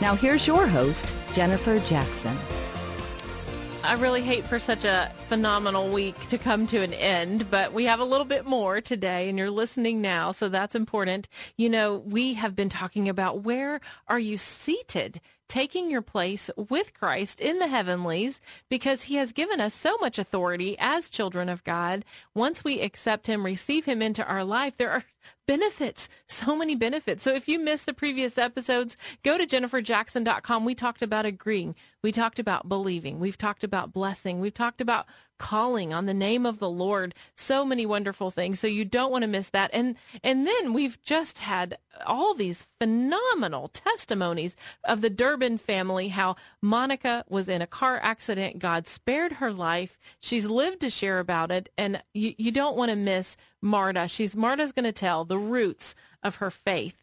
Now here's your host, Jennifer Jackson. I really hate for such a phenomenal week to come to an end, but we have a little bit more today and you're listening now, so that's important. You know, we have been talking about where are you seated? Taking your place with Christ in the heavenlies because he has given us so much authority as children of God. Once we accept him, receive him into our life, there are benefits, so many benefits. So if you missed the previous episodes, go to jenniferjackson.com. We talked about agreeing. We talked about believing. We've talked about blessing. We've talked about calling on the name of the Lord. So many wonderful things. So you don't want to miss that. And and then we've just had all these phenomenal testimonies of the Durbin family, how Monica was in a car accident. God spared her life. She's lived to share about it. And you, you don't want to miss Marta. She's Marta's going to tell the roots of her faith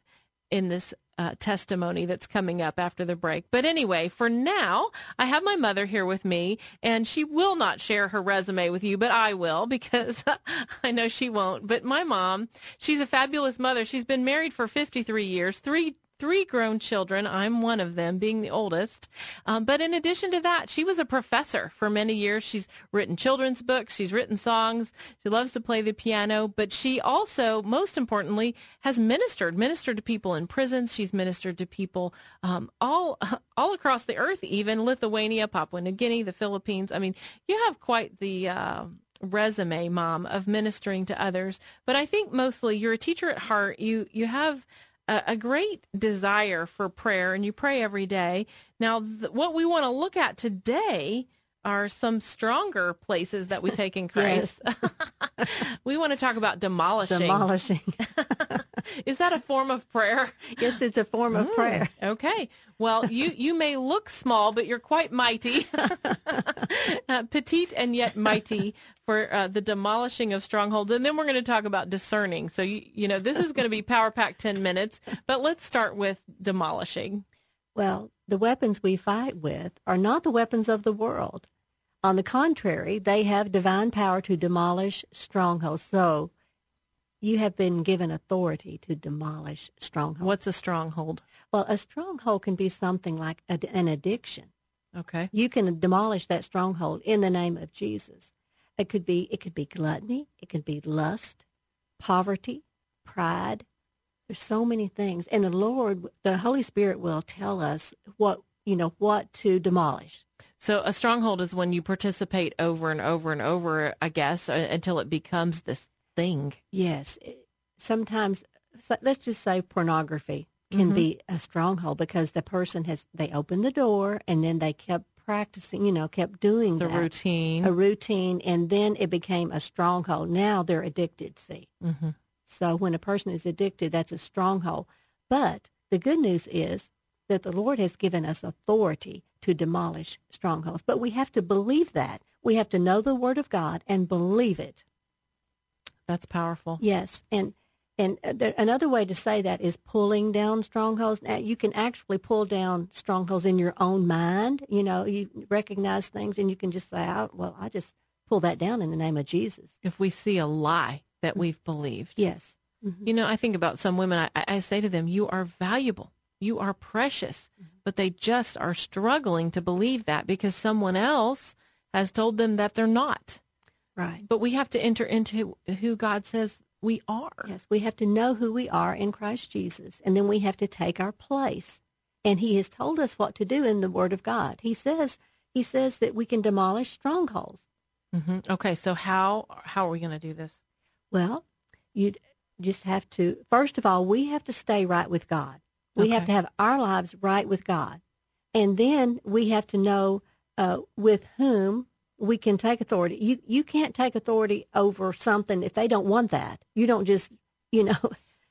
in this uh, testimony that's coming up after the break. But anyway, for now, I have my mother here with me, and she will not share her resume with you, but I will because I know she won't. But my mom, she's a fabulous mother. She's been married for 53 years, three three grown children. I'm one of them, being the oldest. Um, but in addition to that, she was a professor for many years. She's written children's books. She's written songs. She loves to play the piano. But she also, most importantly, has ministered, ministered to people in prisons. She's ministered to people um, all all across the earth, even Lithuania, Papua New Guinea, the Philippines. I mean, you have quite the uh, resume, mom, of ministering to others. But I think mostly you're a teacher at heart. You you have a, a great desire for prayer, and you pray every day. Now, th- what we want to look at today are some stronger places that we take in Christ. we want to talk about demolishing. Demolishing. Is that a form of prayer? Yes, it's a form of mm, prayer. Okay. Well, you you may look small, but you're quite mighty, uh, petite and yet mighty for uh, the demolishing of strongholds. And then we're going to talk about discerning. So you you know this is going to be power pack ten minutes, but let's start with demolishing. Well, the weapons we fight with are not the weapons of the world. On the contrary, they have divine power to demolish strongholds. So you have been given authority to demolish strongholds. What's a stronghold? Well, a stronghold can be something like a, an addiction. Okay. You can demolish that stronghold in the name of Jesus. It could be it could be gluttony, it could be lust, poverty, pride. There's so many things, and the Lord, the Holy Spirit, will tell us what you know what to demolish. So a stronghold is when you participate over and over and over, I guess, uh, until it becomes this thing. Yes. Sometimes, let's just say pornography can mm-hmm. be a stronghold because the person has, they opened the door and then they kept practicing, you know, kept doing the that, routine. A routine. And then it became a stronghold. Now they're addicted, see. Mm-hmm. So when a person is addicted, that's a stronghold. But the good news is that the Lord has given us authority to demolish strongholds. But we have to believe that. We have to know the Word of God and believe it. That's powerful. Yes, and and uh, there, another way to say that is pulling down strongholds. Now, you can actually pull down strongholds in your own mind. You know, you recognize things, and you can just say, oh, "Well, I just pull that down in the name of Jesus." If we see a lie that mm-hmm. we've believed, yes. Mm-hmm. You know, I think about some women. I, I say to them, "You are valuable. You are precious," mm-hmm. but they just are struggling to believe that because someone else has told them that they're not. Right. But we have to enter into who God says we are. Yes, we have to know who we are in Christ Jesus, and then we have to take our place and He has told us what to do in the Word of God. He says He says that we can demolish strongholds. hmm Okay, so how how are we going to do this? Well, you just have to. First of all, we have to stay right with God. We have to have our lives right with God, and then we have to know uh, with whom we can take authority. You you can't take authority over something if they don't want that. You don't just you know.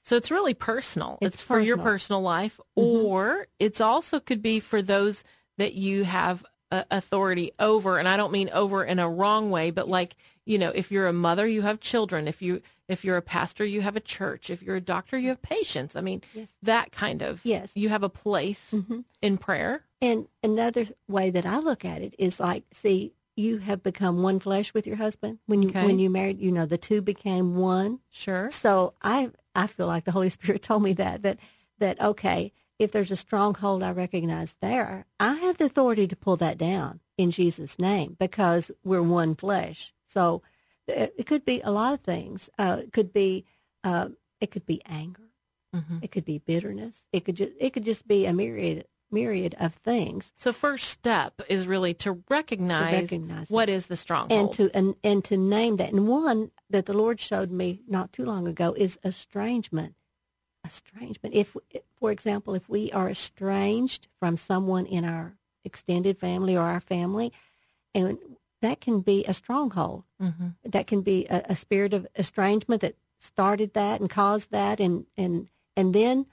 So it's really personal. It's, It's for your personal. personal life, Mhm. or it's also could be for those that you have uh, authority over. And I don't mean over in a wrong way, but like you know, if you're a mother, you have children. If you if you're a pastor, you have a church. If you're a doctor, you have patients. I mean, Yes. that kind of Yes. You have a place Mhm. in prayer. And another way that I look at it is like, see, you have become one flesh with your husband when you Okay. when you married. You know, the two became one. Sure. So I I feel like the Holy Spirit told me that that that okay, if there's a stronghold I recognize there, I have the authority to pull that down in Jesus' name because we're one flesh. So it it could be a lot of things. Uh, it could be uh, it could be anger. Mhm. It could be bitterness. It could just it could just be a myriad myriad of things. So first step is really to recognize, recognize what it. is the stronghold. and to and, and to name that. And one that the Lord showed me not too long ago is estrangement. Estrangement. If, for example, if we are estranged from someone in our extended family or our family, and that can be a stronghold. Mhm. That can be a, a spirit of estrangement that started that and caused that, and and and then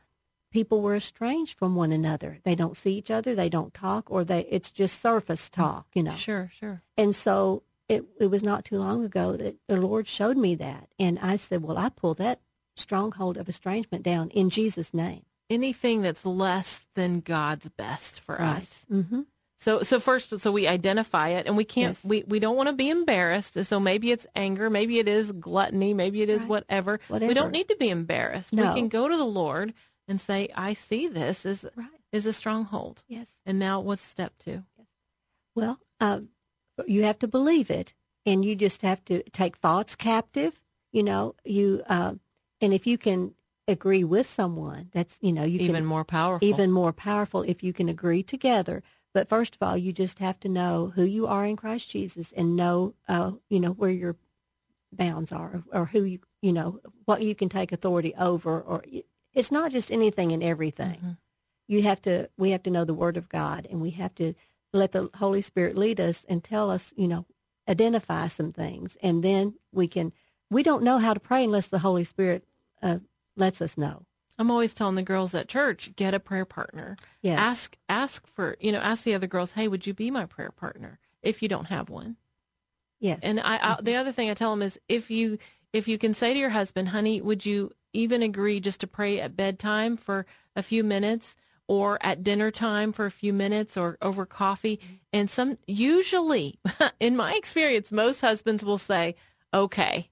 people were estranged from one another. They don't see each other. They don't talk, or they it's just surface talk. You know. Sure, sure. And so it, it was not too long ago that the Lord showed me that. And I said, well, I pull that stronghold of estrangement down in Jesus' name. Anything that's less than God's best for us. Mm-hmm. So so first so we identify it and we can't Yes. we, we don't want to be embarrassed. So maybe it's anger, maybe it is gluttony, maybe it is Right. whatever. We don't need to be embarrassed. No. We can go to the Lord and say, I see this is Right. is a stronghold. Yes. And now what's step two? Yes. Well, um, you have to believe it, and you just have to take thoughts captive. You know, you uh, and if you can agree with someone, that's you know you Even can more powerful. even more powerful if you can agree together. But first of all, you just have to know who you are in Christ Jesus and know, uh, you know, where your bounds are or who you, you know, what you can take authority over. Or it's not just anything and everything. Mhm. You have to, we have to know the Word of God and we have to let the Holy Spirit lead us and tell us, you know, identify some things. And then we can, we don't know how to pray unless the Holy Spirit uh, lets us know. I'm always telling the girls at church, get a prayer partner. Yes. Ask ask for you know, ask the other girls, hey, would you be my prayer partner if you don't have one? Yes. And I, I the other thing I tell them is if you if you can say to your husband, honey, would you even agree just to pray at bedtime for a few minutes or at dinner time for a few minutes or over coffee? And some usually in my experience, most husbands will say, okay.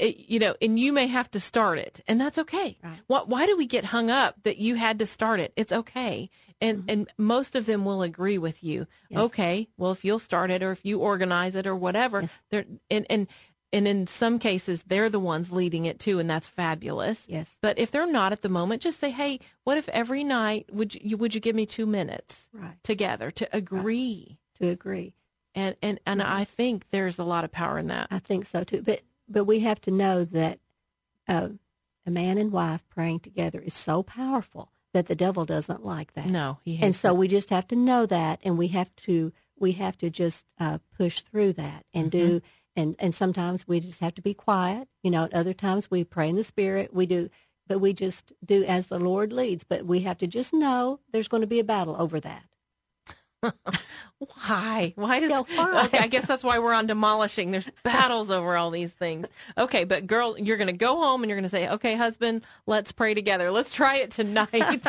It- you know, and you may have to start it, and that's okay. Right. What? Why do we get hung up that you had to start it? It's okay, and mm-hmm. and most of them will agree with you. Yes. Okay, well, if you'll start it, or if you organize it, or whatever, Yes. they're and and and in some cases they're the ones leading it too, and that's fabulous. yes. But if they're not at the moment, just say, "Hey, what if every night would you would you give me two minutes Right. together to agree?" To agree. And and and I think there's a lot of power in that. I think so too. But but we have to know that uh, a man and wife praying together is so powerful that the devil doesn't like that. No, he hates and so it. we just have to know that, and we have to we have to just uh, push through that and do. And and sometimes we just have to be quiet. You know, at other times we pray in the spirit. We do. But we just do as the Lord leads. But we have to just know there's going to be a battle over that. Why? Why does? Yeah, why? Okay, I guess that's why we're on demolishing. There's battles over all these things. Okay, but girl, you're going to go home and you're going to say, "Okay, husband, let's pray together. Let's try it tonight.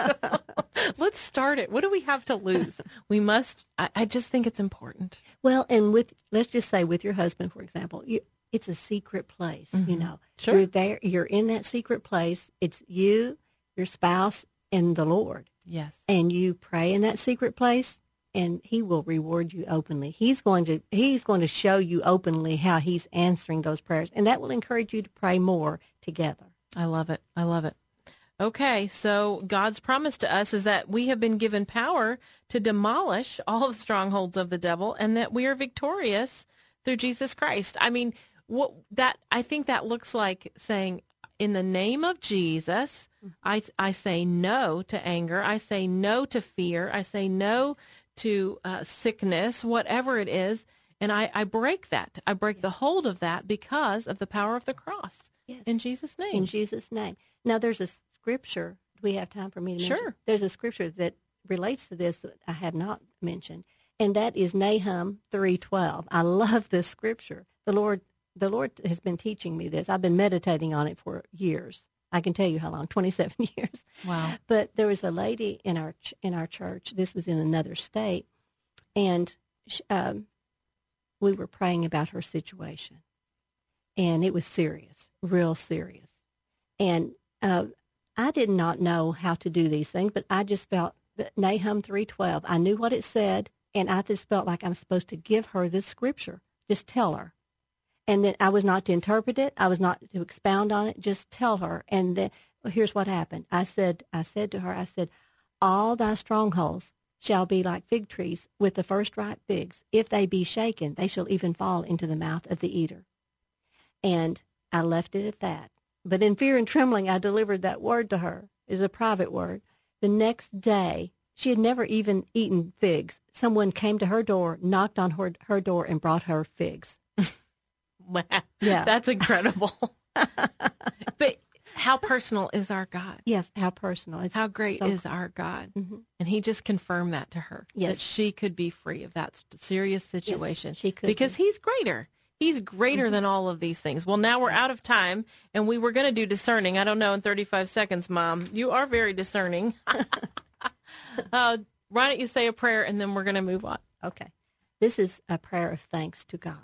let's start it. What do we have to lose? We must. I, I just think it's important. Well, and with let's just say with your husband, for example, you, it's a secret place. You know, Mm-hmm. Sure. you're there. You're in that secret place. It's you, your spouse, and the Lord, Yes. and you pray in that secret place, and He will reward you openly. He's going to He's going to show you openly how He's answering those prayers, and that will encourage you to pray more together. I love it. I love it. Okay, so God's promise to us is that we have been given power to demolish all the strongholds of the devil and that we are victorious through Jesus Christ. I mean, what that I think that looks like saying in the name of Jesus, mm-hmm. I I say no to anger, I say no to fear, I say no to uh, sickness, whatever it is, and I I break that. I break the hold of that because of the power of the cross. Yes. In Jesus name. In Jesus' name. Now, there's a scripture. Do we have time for me to mention? Sure. There's a scripture that relates to this that I have not mentioned, and that is Nahum 3:12. I love this scripture. The Lord the Lord has been teaching me this. I've been meditating on it for years. I can tell you how long, 27 years. Wow. But there was a lady in our ch- in our church. This was in another state, and sh um, we were praying about her situation, and it was serious, real serious. And uh, I did not know how to do these things, but I just felt that Nahum three twelve. I knew what it said, and I just felt like I'm supposed to give her this scripture. Just tell her, and then I was not to interpret it. I was not to expound on it. Just tell her. And then well, here's what happened. I said, I said to her, I said, all thy strongholds shall be like fig trees with the first ripe figs. If they be shaken, they shall even fall into the mouth of the eater. And I left it at that. But in fear and trembling, I delivered that word to her. It was a private word. The next day, she had never even eaten figs. Someone came to her door, knocked on her, her door, and brought her figs. Wow. Yeah. That's incredible. but how personal is our God? Yes, how personal. It's How great so- is our God? Mhm. And he just confirmed that to her. Yes. That she could be free of that serious situation. she could Because be. he's greater. He's greater than all of these things. Well, now we're out of time and we were going to do discerning. I don't know in 35 seconds, Mom. You are very discerning. uh, why don't you say a prayer and then we're going to move on? Okay. This is a prayer of thanks to God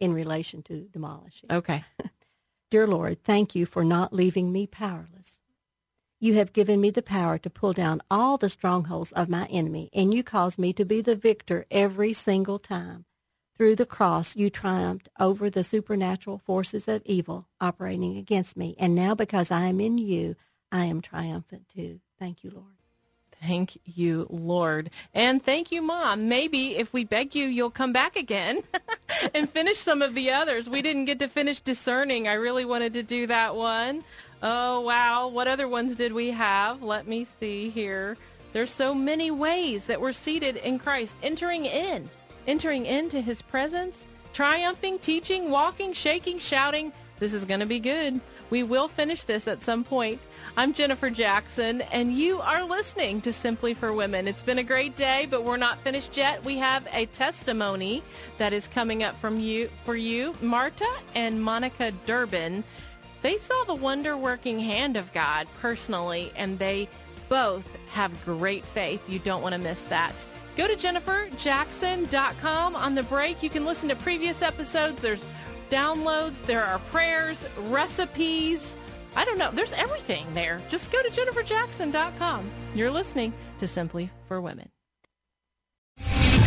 in relation to demolishing. Okay. Dear Lord, thank you for not leaving me powerless. You have given me the power to pull down all the strongholds of my enemy, and you cause me to be the victor every single time. Through the cross, you triumphed over the supernatural forces of evil operating against me, and now because I am in you, I am triumphant too. Thank you, Lord. Thank you, Lord. And thank you, Mom. Maybe if we beg you, you'll come back again and finish some of the others. We didn't get to finish discerning. I really wanted to do that one. Oh, wow. What other ones did we have? Let me see here. There's so many ways that we're seated in Christ, entering in, entering into his presence, triumphing, teaching, walking, shaking, shouting. This is going to be good. We will finish this at some point. I'm Jennifer Jackson, and you are listening to Simply for Women. It's been a great day, but we're not finished yet. We have a testimony that is coming up from you for you, Marta and Monica Durbin. They saw the wonder-working hand of God personally, and they both have great faith. You don't want to miss that. Go to jenniferjackson.com on the break. You can listen to previous episodes. There's downloads, there are prayers, recipes. I don't know. There's everything there. Just go to jenniferjackson.com. You're listening to Simply for Women.